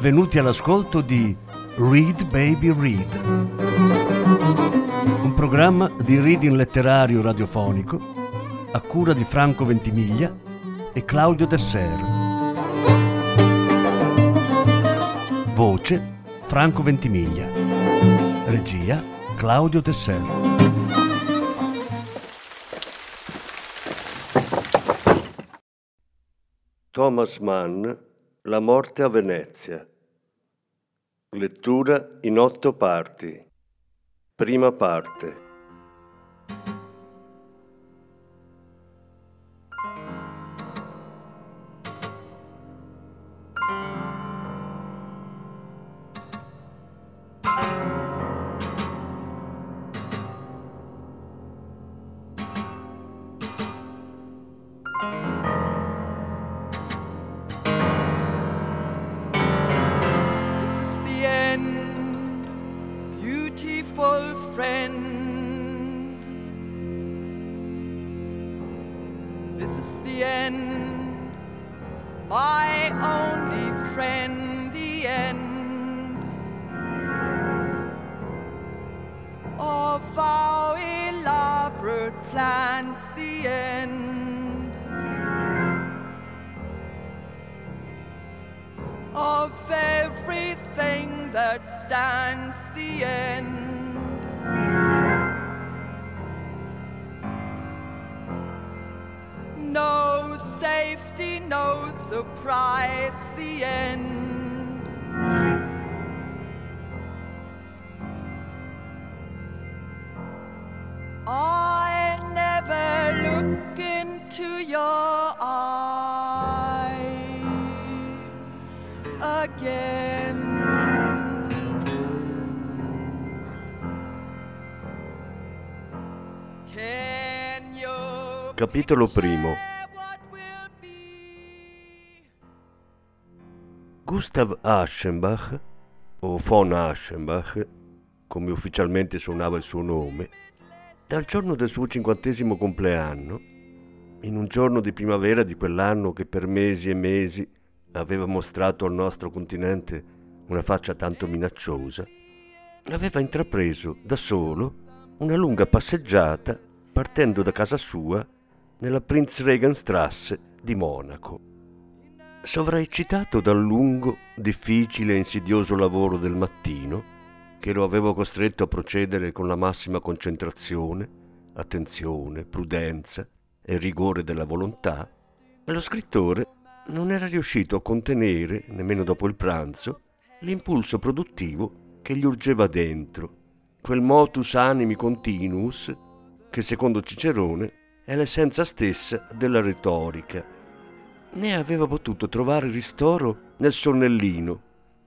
Benvenuti all'ascolto di Read Baby Read, un programma di reading letterario radiofonico a cura di Franco Ventimiglia e Claudio Desser. Voce Franco Ventimiglia. Regia Claudio Desser. Thomas Mann La morte a Venezia. Lettura in otto parti. Prima parte. No safety, no surprise, the end. I never look into your eye again. Capitolo primo. Gustav Aschenbach, o von Aschenbach, come ufficialmente suonava il suo nome, dal giorno del suo cinquantesimo compleanno, in un giorno di primavera di quell'anno che per mesi e mesi aveva mostrato al nostro continente una faccia tanto minacciosa, aveva intrapreso da solo una lunga passeggiata partendo da casa sua nella Prinzregenstrasse di Monaco. Sovraeccitato dal lungo, difficile e insidioso lavoro del mattino, che lo aveva costretto a procedere con la massima concentrazione, attenzione, prudenza e rigore della volontà, lo scrittore non era riuscito a contenere, nemmeno dopo il pranzo, l'impulso produttivo che gli urgeva dentro, quel motus animi continuus che secondo Cicerone è l'essenza stessa della retorica. Ne aveva potuto trovare ristoro nel sonnellino,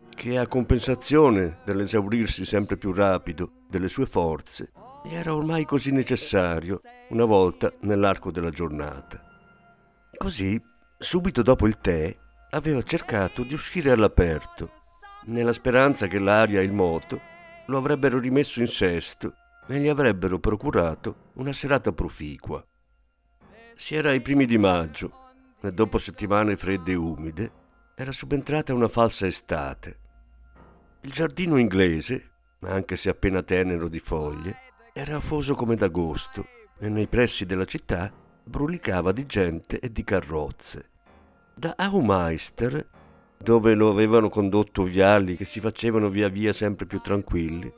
che a compensazione dell'esaurirsi sempre più rapido delle sue forze, era ormai così necessario una volta nell'arco della giornata. Così, subito dopo il tè, aveva cercato di uscire all'aperto, nella speranza che l'aria e il moto lo avrebbero rimesso in sesto e gli avrebbero procurato una serata proficua. Si era ai primi di maggio dopo settimane fredde e umide era subentrata una falsa estate. Il giardino inglese, anche se appena tenero di foglie, era afoso come d'agosto e nei pressi della città brulicava di gente e di carrozze. Da Aumeister, dove lo avevano condotto viali che si facevano via via sempre più tranquilli,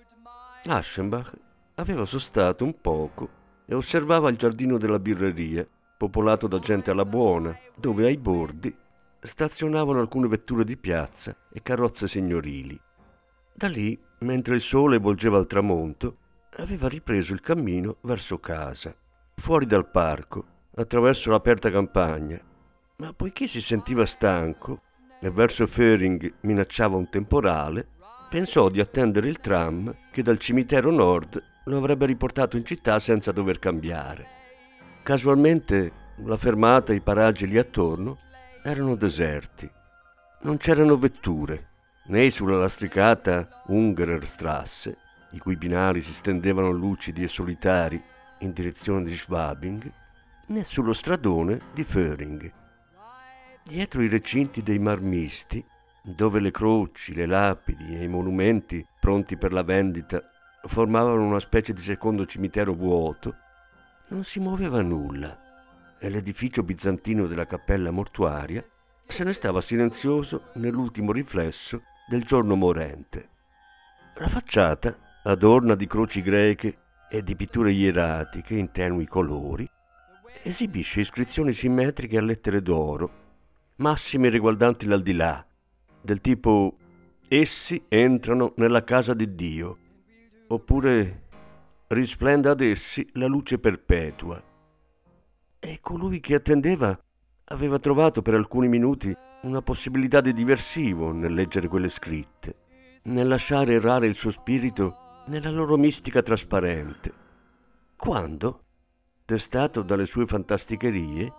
Aschenbach aveva sostato un poco e osservava il giardino della birreria, popolato da gente alla buona, dove ai bordi stazionavano alcune vetture di piazza e carrozze signorili. Da lì, mentre il sole volgeva al tramonto, aveva ripreso il cammino verso casa, fuori dal parco, attraverso l'aperta campagna, ma poiché si sentiva stanco e verso Föhring minacciava un temporale, pensò di attendere il tram che dal cimitero nord lo avrebbe riportato in città senza dover cambiare. Casualmente la fermata e i paraggi lì attorno erano deserti. Non c'erano vetture, né sulla lastricata Ungererstrasse, i cui binari si stendevano lucidi e solitari in direzione di Schwabing, né sullo stradone di Föhring. Dietro i recinti dei marmisti, dove le croci, le lapidi e i monumenti pronti per la vendita formavano una specie di secondo cimitero vuoto, non si muoveva nulla e l'edificio bizantino della cappella mortuaria se ne stava silenzioso nell'ultimo riflesso del giorno morente. La facciata, adorna di croci greche e di pitture ieratiche in tenui colori, esibisce iscrizioni simmetriche a lettere d'oro, massime riguardanti l'aldilà, del tipo essi entrano nella casa di Dio, oppure risplenda ad essi la luce perpetua. E colui che attendeva aveva trovato per alcuni minuti una possibilità di diversivo nel leggere quelle scritte, nel lasciare errare il suo spirito nella loro mistica trasparente. Quando, testato dalle sue fantasticherie,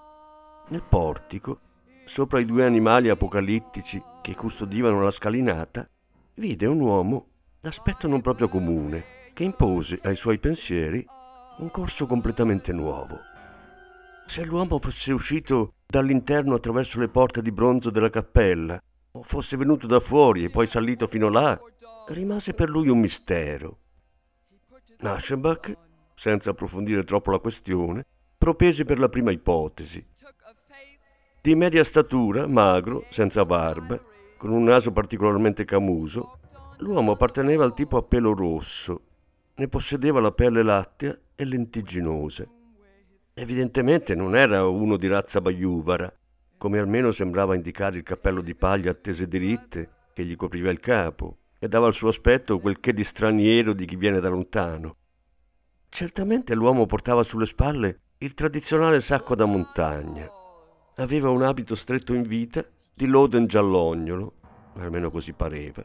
nel portico, sopra i due animali apocalittici che custodivano la scalinata, vide un uomo d'aspetto non proprio comune, che impose ai suoi pensieri un corso completamente nuovo. Se l'uomo fosse uscito dall'interno attraverso le porte di bronzo della cappella, o fosse venuto da fuori e poi salito fino là, rimase per lui un mistero. Naschenbach, senza approfondire troppo la questione, propese per la prima ipotesi. Di media statura, magro, senza barba, con un naso particolarmente camuso, l'uomo apparteneva al tipo a pelo rosso, ne possedeva la pelle lattea e lentigginosa. Evidentemente non era uno di razza baiuvara, come almeno sembrava indicare il cappello di paglia a tese diritte che gli copriva il capo e dava al suo aspetto quel che di straniero di chi viene da lontano. Certamente l'uomo portava sulle spalle il tradizionale sacco da montagna. Aveva un abito stretto in vita di loden giallognolo, almeno così pareva,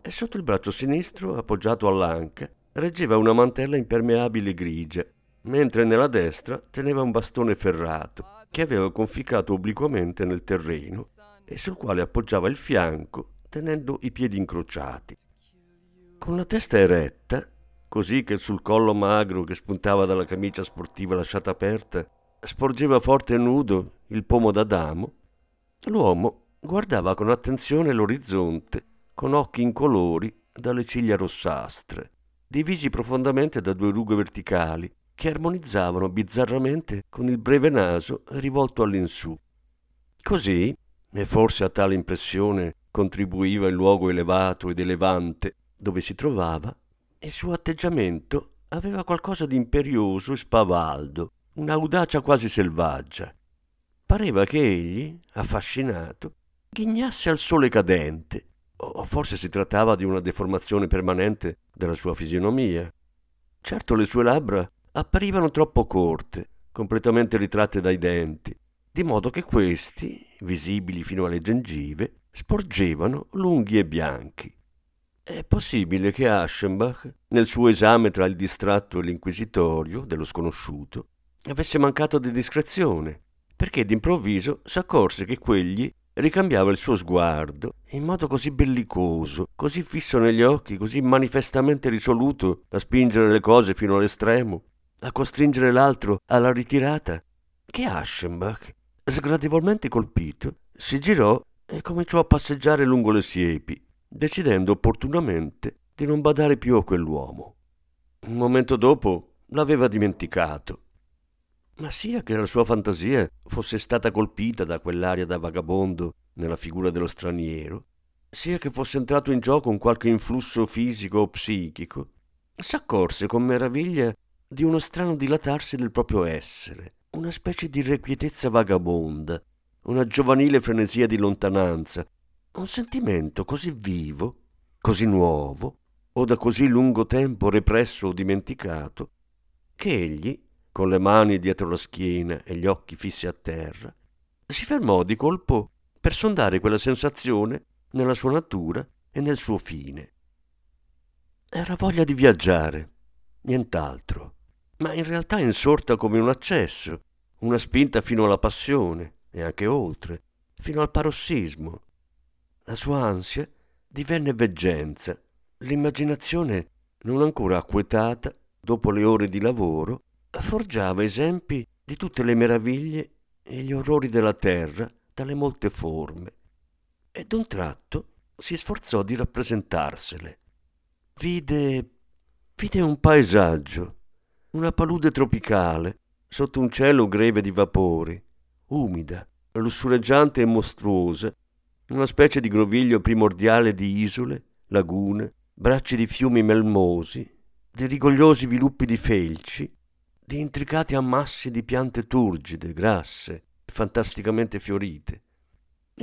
e sotto il braccio sinistro, appoggiato all'anca, reggeva una mantella impermeabile grigia mentre nella destra teneva un bastone ferrato che aveva conficcato obliquamente nel terreno e sul quale appoggiava il fianco tenendo i piedi incrociati. Con la testa eretta, così che sul collo magro che spuntava dalla camicia sportiva lasciata aperta sporgeva forte e nudo il pomo d'Adamo, l'uomo guardava con attenzione l'orizzonte con occhi incolori dalle ciglia rossastre, divisi profondamente da due rughe verticali che armonizzavano bizzarramente con il breve naso rivolto all'insù. Così, e forse a tale impressione contribuiva il luogo elevato ed elevante dove si trovava, il suo atteggiamento aveva qualcosa di imperioso e spavaldo, un'audacia quasi selvaggia. Pareva che egli, affascinato, ghignasse al sole cadente, o forse si trattava di una deformazione permanente della sua fisionomia. Certo le sue labbra apparivano troppo corte, completamente ritratte dai denti, di modo che questi, visibili fino alle gengive, sporgevano lunghi e bianchi. È possibile che Aschenbach, nel suo esame tra il distratto e l'inquisitorio dello sconosciuto, avesse mancato di discrezione, perché d'improvviso s'accorse che quegli ricambiava il suo sguardo in modo così bellicoso, così fisso negli occhi, così manifestamente risoluto a spingere le cose fino all'estremo, a costringere l'altro alla ritirata, che Aschenbach, sgradevolmente colpito, si girò e cominciò a passeggiare lungo le siepi, decidendo opportunamente di non badare più a quell'uomo. Un momento dopo l'aveva dimenticato. Ma sia che la sua fantasia fosse stata colpita da quell'aria da vagabondo nella figura dello straniero, sia che fosse entrato in gioco un qualche influsso fisico o psichico, s'accorse con meraviglia di uno strano dilatarsi del proprio essere, una specie di irrequietezza vagabonda, una giovanile frenesia di lontananza, un sentimento così vivo, così nuovo, o da così lungo tempo represso o dimenticato, che egli, con le mani dietro la schiena e gli occhi fissi a terra, si fermò di colpo per sondare quella sensazione nella sua natura e nel suo fine. Era voglia di viaggiare, nient'altro ma in realtà insorta come un accesso, una spinta fino alla passione e anche oltre, fino al parossismo. La sua ansia divenne veggenza, l'immaginazione, non ancora acquetata, dopo le ore di lavoro, forgiava esempi di tutte le meraviglie e gli orrori della terra dalle molte forme. E d'un tratto si sforzò di rappresentarsele. Vide. vide un paesaggio, una palude tropicale, sotto un cielo greve di vapori, umida, lussureggiante e mostruosa, una specie di groviglio primordiale di isole, lagune, bracci di fiumi melmosi, di rigogliosi viluppi di felci, di intricati ammassi di piante turgide, grasse fantasticamente fiorite.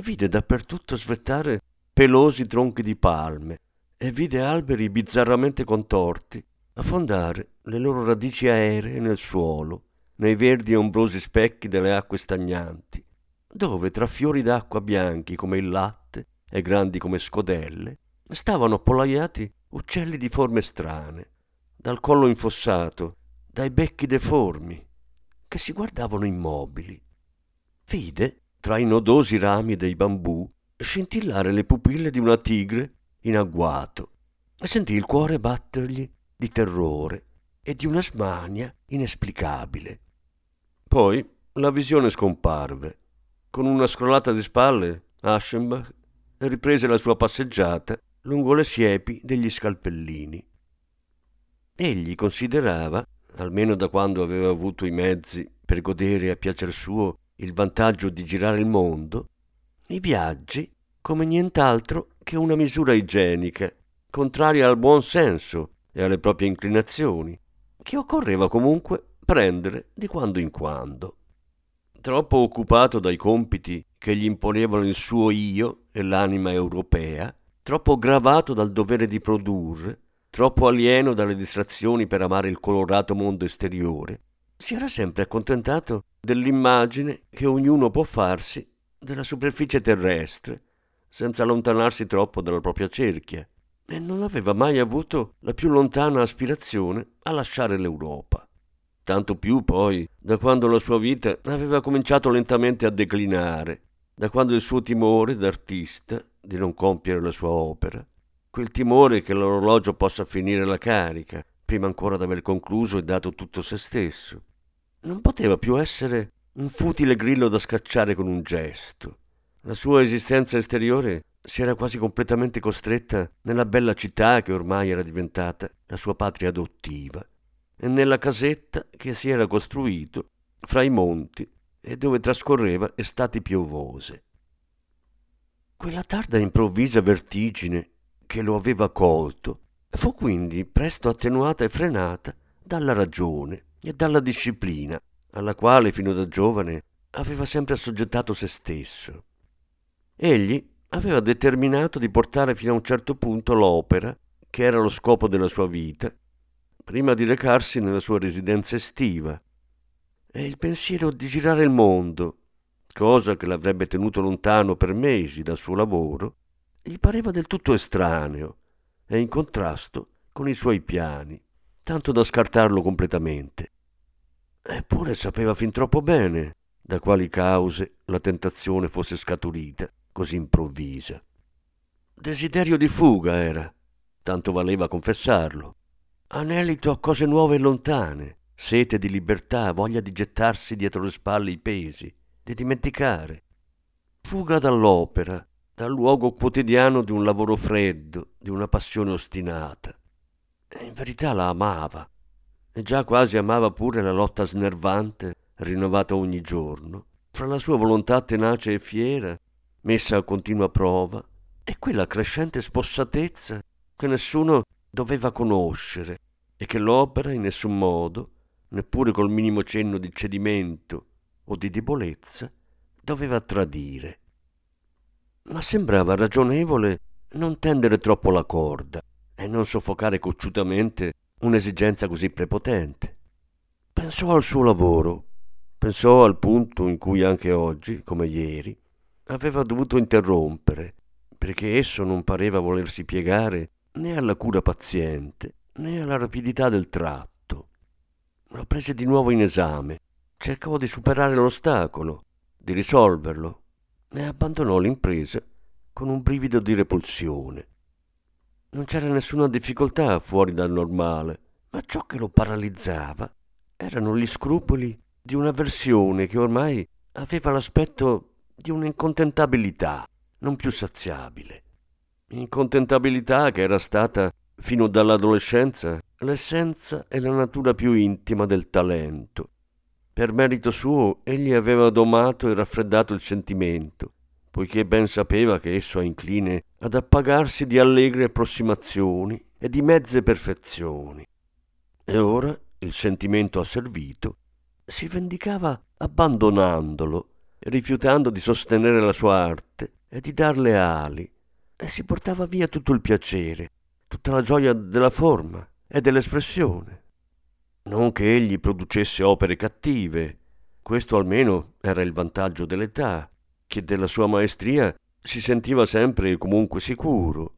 Vide dappertutto svettare pelosi tronchi di palme e vide alberi bizzarramente contorti affondare le loro radici aeree nel suolo, nei verdi e ombrosi specchi delle acque stagnanti, dove tra fiori d'acqua bianchi come il latte e grandi come scodelle stavano appollaiati uccelli di forme strane, dal collo infossato dai becchi deformi, che si guardavano immobili. Vide, tra i nodosi rami dei bambù, scintillare le pupille di una tigre in agguato e sentì il cuore battergli di terrore e di una smania inesplicabile. Poi la visione scomparve. Con una scrollata di spalle, Aschenbach riprese la sua passeggiata lungo le siepi degli scalpellini. Egli considerava almeno da quando aveva avuto i mezzi per godere a piacer suo il vantaggio di girare il mondo, i viaggi come nient'altro che una misura igienica, contraria al buon senso e alle proprie inclinazioni, che occorreva comunque prendere di quando in quando. Troppo occupato dai compiti che gli imponevano il suo io e l'anima europea, troppo gravato dal dovere di produrre, troppo alieno dalle distrazioni per amare il colorato mondo esteriore, si era sempre accontentato dell'immagine che ognuno può farsi della superficie terrestre, senza allontanarsi troppo dalla propria cerchia, e non aveva mai avuto la più lontana aspirazione a lasciare l'Europa. Tanto più poi da quando la sua vita aveva cominciato lentamente a declinare, da quando il suo timore d'artista di non compiere la sua opera quel timore che l'orologio possa finire la carica, prima ancora d'aver concluso e dato tutto se stesso. Non poteva più essere un futile grillo da scacciare con un gesto. La sua esistenza esteriore si era quasi completamente costretta nella bella città che ormai era diventata la sua patria adottiva e nella casetta che si era costruito fra i monti e dove trascorreva estati piovose. Quella tarda improvvisa vertigine che lo aveva colto fu quindi presto attenuata e frenata dalla ragione e dalla disciplina alla quale fino da giovane aveva sempre assoggettato se stesso. Egli aveva determinato di portare fino a un certo punto l'opera, che era lo scopo della sua vita, prima di recarsi nella sua residenza estiva, e il pensiero di girare il mondo, cosa che l'avrebbe tenuto lontano per mesi dal suo lavoro, gli pareva del tutto estraneo e in contrasto con i suoi piani, tanto da scartarlo completamente. Eppure sapeva fin troppo bene da quali cause la tentazione fosse scaturita così improvvisa. Desiderio di fuga era, tanto valeva confessarlo, anelito a cose nuove e lontane, sete di libertà, voglia di gettarsi dietro le spalle i pesi, di dimenticare. Fuga dall'opera, dal luogo quotidiano di un lavoro freddo, di una passione ostinata. E in verità la amava, e già quasi amava pure la lotta snervante, rinnovata ogni giorno, fra la sua volontà tenace e fiera, messa a continua prova, e quella crescente spossatezza che nessuno doveva conoscere e che l'opera in nessun modo, neppure col minimo cenno di cedimento o di debolezza, doveva tradire ma sembrava ragionevole non tendere troppo la corda e non soffocare cocciutamente un'esigenza così prepotente. Pensò al suo lavoro, pensò al punto in cui anche oggi, come ieri, aveva dovuto interrompere, perché esso non pareva volersi piegare né alla cura paziente né alla rapidità del tratto. Lo prese di nuovo in esame, cercò di superare l'ostacolo, di risolverlo, e abbandonò l'impresa con un brivido di repulsione. Non c'era nessuna difficoltà fuori dal normale, ma ciò che lo paralizzava erano gli scrupoli di un'avversione che ormai aveva l'aspetto di un'incontentabilità non più saziabile. incontentabilità che era stata, fino dall'adolescenza, l'essenza e la natura più intima del talento. Per merito suo egli aveva domato e raffreddato il sentimento, poiché ben sapeva che esso è incline ad appagarsi di allegre approssimazioni e di mezze perfezioni. E ora, il sentimento asservito, si vendicava abbandonandolo, rifiutando di sostenere la sua arte e di darle ali, e si portava via tutto il piacere, tutta la gioia della forma e dell'espressione. Non che egli producesse opere cattive, questo almeno era il vantaggio dell'età, che della sua maestria si sentiva sempre e comunque sicuro.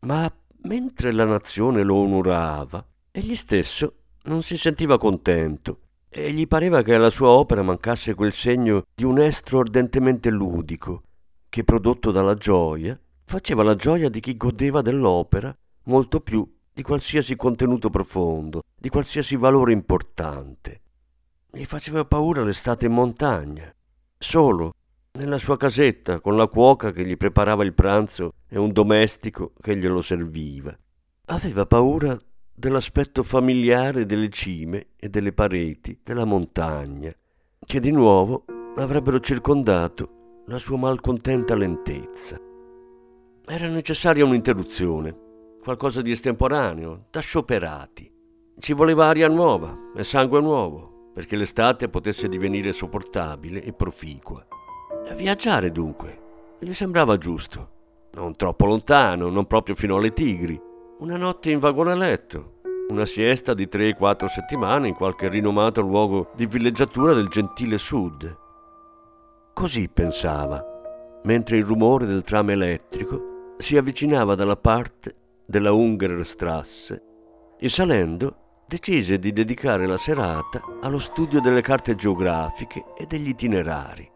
Ma mentre la nazione lo onorava, egli stesso non si sentiva contento e gli pareva che alla sua opera mancasse quel segno di un estro ardentemente ludico, che prodotto dalla gioia faceva la gioia di chi godeva dell'opera molto più di qualsiasi contenuto profondo, di qualsiasi valore importante. Gli faceva paura l'estate in montagna, solo nella sua casetta, con la cuoca che gli preparava il pranzo e un domestico che glielo serviva. Aveva paura dell'aspetto familiare delle cime e delle pareti della montagna, che di nuovo avrebbero circondato la sua malcontenta lentezza. Era necessaria un'interruzione, qualcosa di estemporaneo, da scioperati. Ci voleva aria nuova e sangue nuovo, perché l'estate potesse divenire sopportabile e proficua. Viaggiare dunque, gli sembrava giusto. Non troppo lontano, non proprio fino alle Tigri. Una notte in vagone a letto, una siesta di 3-4 settimane in qualche rinomato luogo di villeggiatura del gentile sud. Così pensava, mentre il rumore del tram elettrico si avvicinava dalla parte della Ungerstrasse e salendo decise di dedicare la serata allo studio delle carte geografiche e degli itinerari.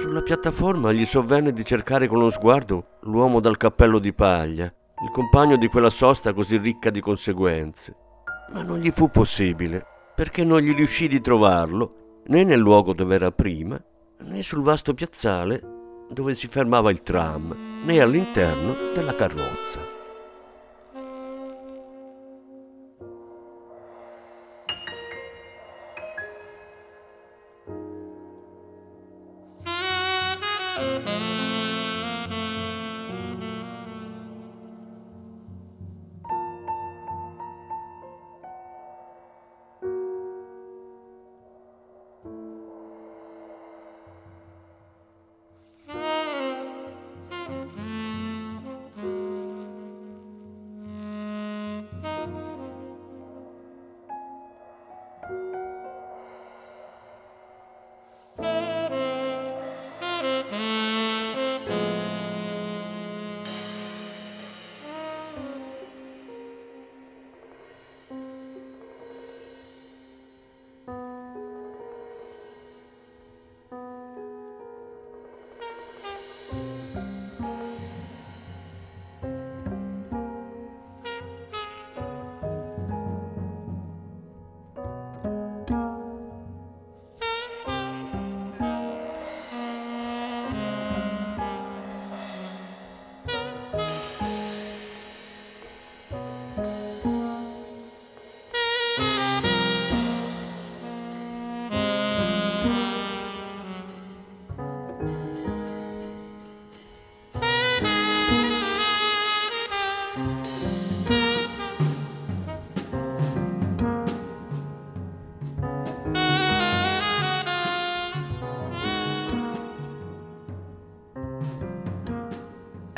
Sulla piattaforma gli sovvenne di cercare con lo sguardo l'uomo dal cappello di paglia, il compagno di quella sosta così ricca di conseguenze. Ma non gli fu possibile, perché non gli riuscì di trovarlo né nel luogo dove era prima, né sul vasto piazzale dove si fermava il tram, né all'interno della carrozza. Música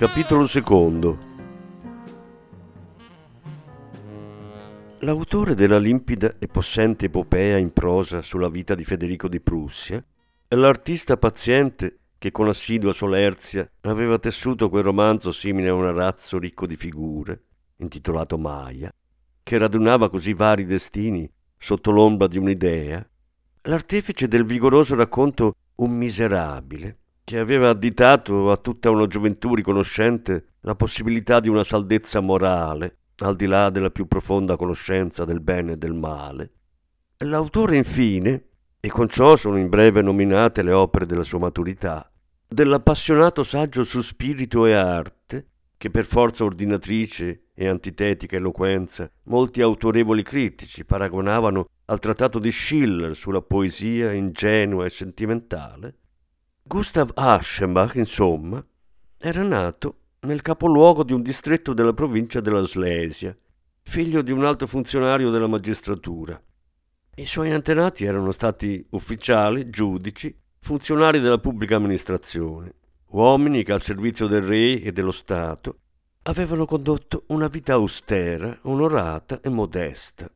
Capitolo secondo. L'autore della limpida e possente epopea in prosa sulla vita di Federico di Prussia è l'artista paziente che con assidua solerzia aveva tessuto quel romanzo simile a un arazzo ricco di figure, intitolato Maya, che radunava così vari destini sotto l'ombra di un'idea, l'artefice del vigoroso racconto Un miserabile, che aveva additato a tutta una gioventù riconoscente la possibilità di una saldezza morale, al di là della più profonda conoscenza del bene e del male. L'autore, infine, e con ciò sono in breve nominate le opere della sua maturità, dell'appassionato saggio su spirito e arte, che per forza ordinatrice e antitetica eloquenza molti autorevoli critici paragonavano al trattato di Schiller sulla poesia ingenua e sentimentale, Gustav Aschenbach, insomma, era nato nel capoluogo di un distretto della provincia della Slesia, figlio di un alto funzionario della magistratura. I suoi antenati erano stati ufficiali, giudici, funzionari della pubblica amministrazione, uomini che al servizio del re e dello Stato avevano condotto una vita austera, onorata e modesta.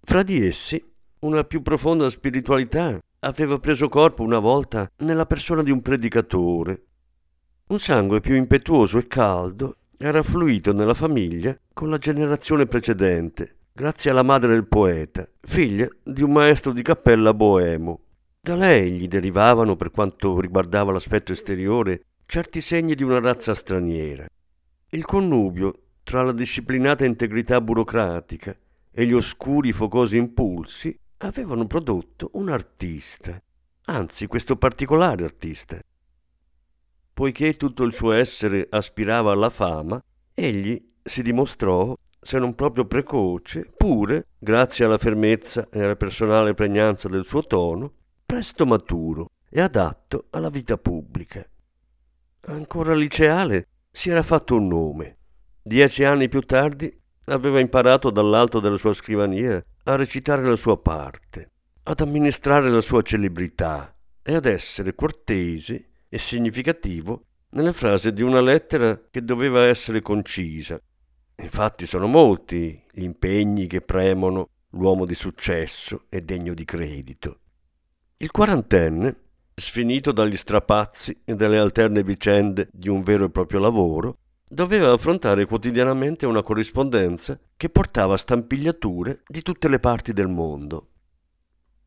Fra di essi, una più profonda spiritualità aveva preso corpo una volta nella persona di un predicatore. Un sangue più impetuoso e caldo era fluito nella famiglia con la generazione precedente, grazie alla madre del poeta, figlia di un maestro di cappella boemo. Da lei gli derivavano, per quanto riguardava l'aspetto esteriore, certi segni di una razza straniera. Il connubio tra la disciplinata integrità burocratica e gli oscuri focosi impulsi avevano prodotto un artista, anzi questo particolare artista. Poiché tutto il suo essere aspirava alla fama, egli si dimostrò, se non proprio precoce, pure, grazie alla fermezza e alla personale pregnanza del suo tono, presto maturo e adatto alla vita pubblica. Ancora liceale si era fatto un nome. Dieci anni più tardi aveva imparato dall'alto della sua scrivania a recitare la sua parte, ad amministrare la sua celebrità e ad essere cortese e significativo nelle frasi di una lettera che doveva essere concisa. Infatti sono molti gli impegni che premono l'uomo di successo e degno di credito. Il quarantenne, sfinito dagli strapazzi e dalle alterne vicende di un vero e proprio lavoro, doveva affrontare quotidianamente una corrispondenza che portava stampigliature di tutte le parti del mondo.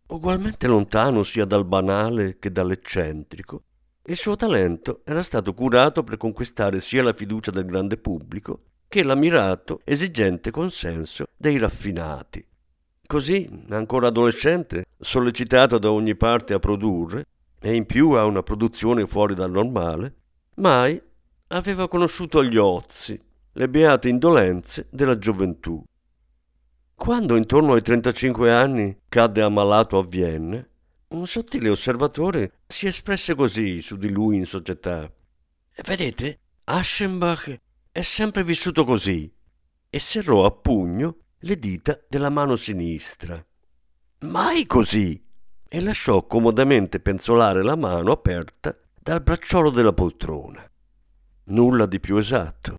Ugualmente lontano sia dal banale che dall'eccentrico, il suo talento era stato curato per conquistare sia la fiducia del grande pubblico che l'ammirato, esigente consenso dei raffinati. Così, ancora adolescente, sollecitato da ogni parte a produrre, e in più a una produzione fuori dal normale, mai aveva conosciuto gli ozi, le beate indolenze della gioventù. Quando intorno ai 35 anni cadde ammalato a Vienna, un sottile osservatore si espresse così su di lui in società. Vedete, Aschenbach è sempre vissuto così e serrò a pugno le dita della mano sinistra. Mai così! e lasciò comodamente penzolare la mano aperta dal bracciolo della poltrona. Nulla di più esatto.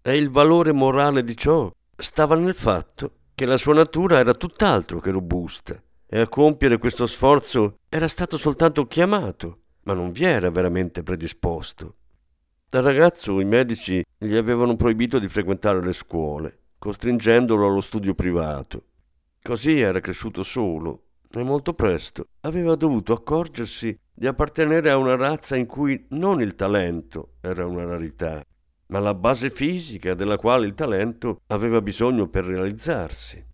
E il valore morale di ciò stava nel fatto che la sua natura era tutt'altro che robusta e a compiere questo sforzo era stato soltanto chiamato, ma non vi era veramente predisposto. Da ragazzo i medici gli avevano proibito di frequentare le scuole, costringendolo allo studio privato. Così era cresciuto solo e molto presto aveva dovuto accorgersi di appartenere a una razza in cui non il talento era una rarità, ma la base fisica della quale il talento aveva bisogno per realizzarsi.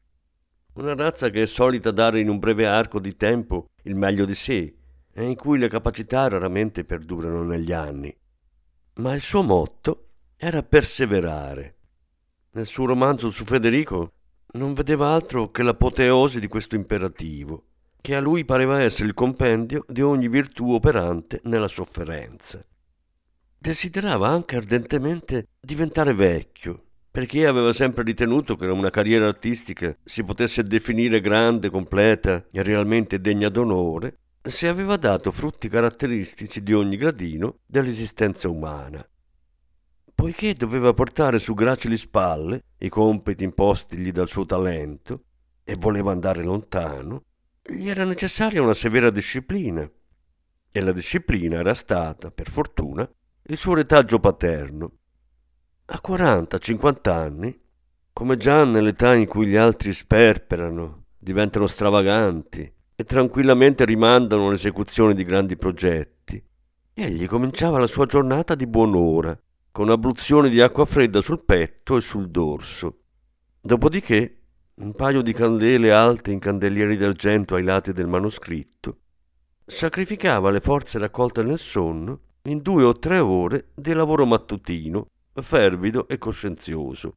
Una razza che è solita dare in un breve arco di tempo il meglio di sé e in cui le capacità raramente perdurano negli anni. Ma il suo motto era perseverare. Nel suo romanzo su Federico non vedeva altro che l'apoteosi di questo imperativo che a lui pareva essere il compendio di ogni virtù operante nella sofferenza. Desiderava anche ardentemente diventare vecchio, perché aveva sempre ritenuto che una carriera artistica si potesse definire grande, completa e realmente degna d'onore se aveva dato frutti caratteristici di ogni gradino dell'esistenza umana. Poiché doveva portare su gracili spalle i compiti impostigli dal suo talento e voleva andare lontano, gli era necessaria una severa disciplina e la disciplina era stata, per fortuna, il suo retaggio paterno. A 40-50 anni, come già nell'età in cui gli altri sperperano, diventano stravaganti e tranquillamente rimandano l'esecuzione di grandi progetti, egli cominciava la sua giornata di buon'ora, con abluzioni di acqua fredda sul petto e sul dorso. Dopodiché un paio di candele alte in candelieri d'argento ai lati del manoscritto, sacrificava le forze raccolte nel sonno in due o tre ore di lavoro mattutino fervido e coscienzioso.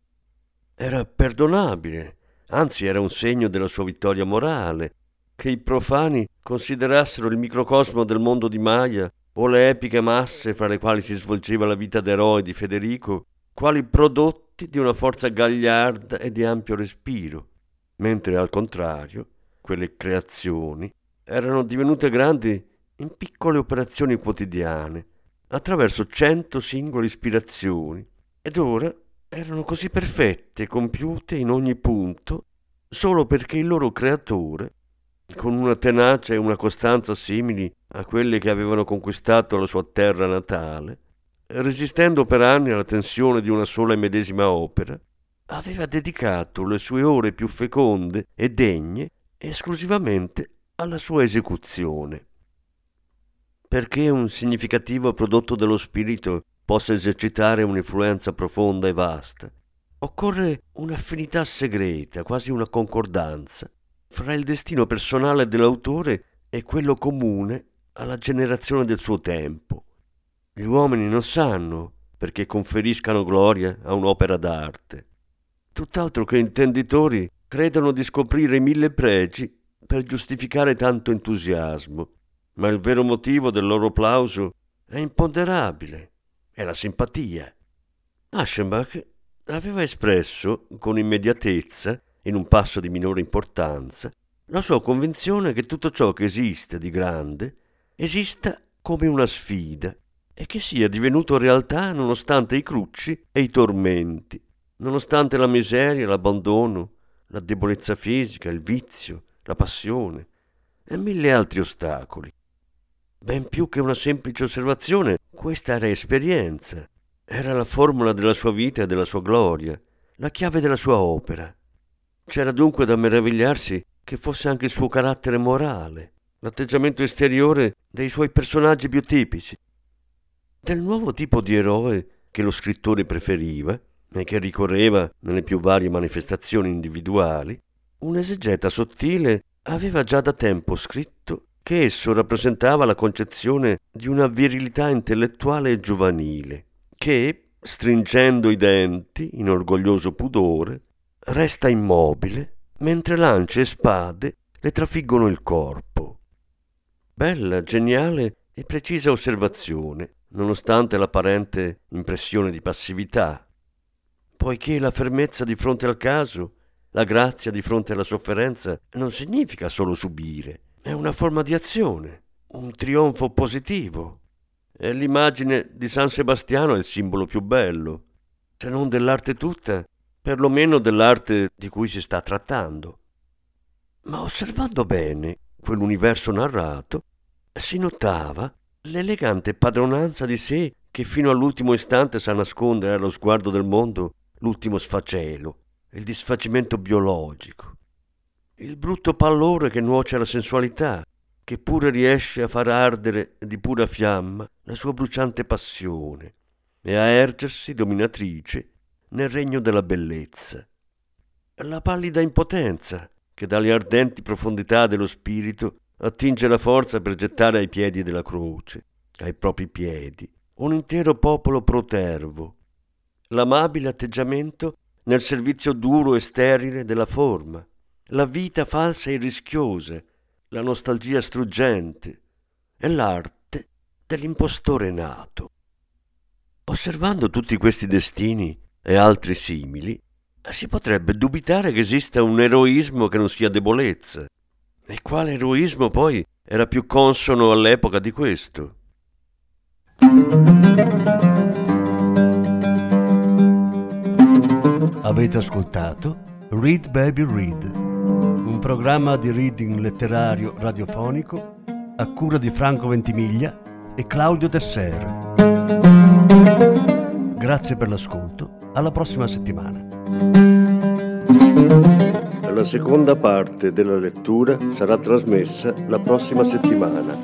Era perdonabile, anzi era un segno della sua vittoria morale, che i profani considerassero il microcosmo del mondo di Maya o le epiche masse fra le quali si svolgeva la vita d'eroe di Federico, quali prodotti di una forza gagliarda e di ampio respiro, mentre al contrario quelle creazioni erano divenute grandi in piccole operazioni quotidiane, attraverso cento singole ispirazioni, ed ora erano così perfette e compiute in ogni punto solo perché il loro creatore, con una tenacia e una costanza simili a quelle che avevano conquistato la sua terra natale, resistendo per anni alla tensione di una sola e medesima opera, aveva dedicato le sue ore più feconde e degne esclusivamente alla sua esecuzione. Perché un significativo prodotto dello spirito possa esercitare un'influenza profonda e vasta, occorre un'affinità segreta, quasi una concordanza, fra il destino personale dell'autore e quello comune alla generazione del suo tempo. Gli uomini non sanno perché conferiscano gloria a un'opera d'arte, tutt'altro che intenditori credono di scoprire mille pregi per giustificare tanto entusiasmo, ma il vero motivo del loro applauso è imponderabile è la simpatia. Aschenbach aveva espresso con immediatezza, in un passo di minore importanza, la sua convinzione che tutto ciò che esiste di grande esista come una sfida e che sia divenuto realtà nonostante i crucci e i tormenti, nonostante la miseria, l'abbandono, la debolezza fisica, il vizio, la passione e mille altri ostacoli. Ben più che una semplice osservazione, questa era esperienza, era la formula della sua vita e della sua gloria, la chiave della sua opera. C'era dunque da meravigliarsi che fosse anche il suo carattere morale, l'atteggiamento esteriore dei suoi personaggi più tipici. Del nuovo tipo di eroe che lo scrittore preferiva e che ricorreva nelle più varie manifestazioni individuali, un'esegeta sottile aveva già da tempo scritto che esso rappresentava la concezione di una virilità intellettuale e giovanile, che, stringendo i denti in orgoglioso pudore, resta immobile mentre lance e spade le trafiggono il corpo. Bella, geniale e precisa osservazione, nonostante l'apparente impressione di passività, poiché la fermezza di fronte al caso, la grazia di fronte alla sofferenza non significa solo subire, è una forma di azione, un trionfo positivo. E l'immagine di San Sebastiano è il simbolo più bello, se non dell'arte tutta, perlomeno dell'arte di cui si sta trattando. Ma osservando bene quell'universo narrato, si notava l'elegante padronanza di sé che fino all'ultimo istante sa nascondere allo sguardo del mondo l'ultimo sfacelo, il disfacimento biologico il brutto pallore che nuoce alla sensualità, che pure riesce a far ardere di pura fiamma la sua bruciante passione e a ergersi dominatrice nel regno della bellezza. La pallida impotenza che dalle ardenti profondità dello spirito attinge la forza per gettare ai piedi della croce, ai propri piedi, un intero popolo protervo. L'amabile atteggiamento nel servizio duro e sterile della forma, la vita falsa e rischiosa, la nostalgia struggente e l'arte dell'impostore nato. Osservando tutti questi destini e altri simili, si potrebbe dubitare che esista un eroismo che non sia debolezza. E quale eroismo poi era più consono all'epoca di questo? Avete ascoltato Read Baby Read un programma di reading letterario radiofonico a cura di Franco Ventimiglia e Claudio Tesser. Grazie per l'ascolto, alla prossima settimana. La seconda parte della lettura sarà trasmessa la prossima settimana.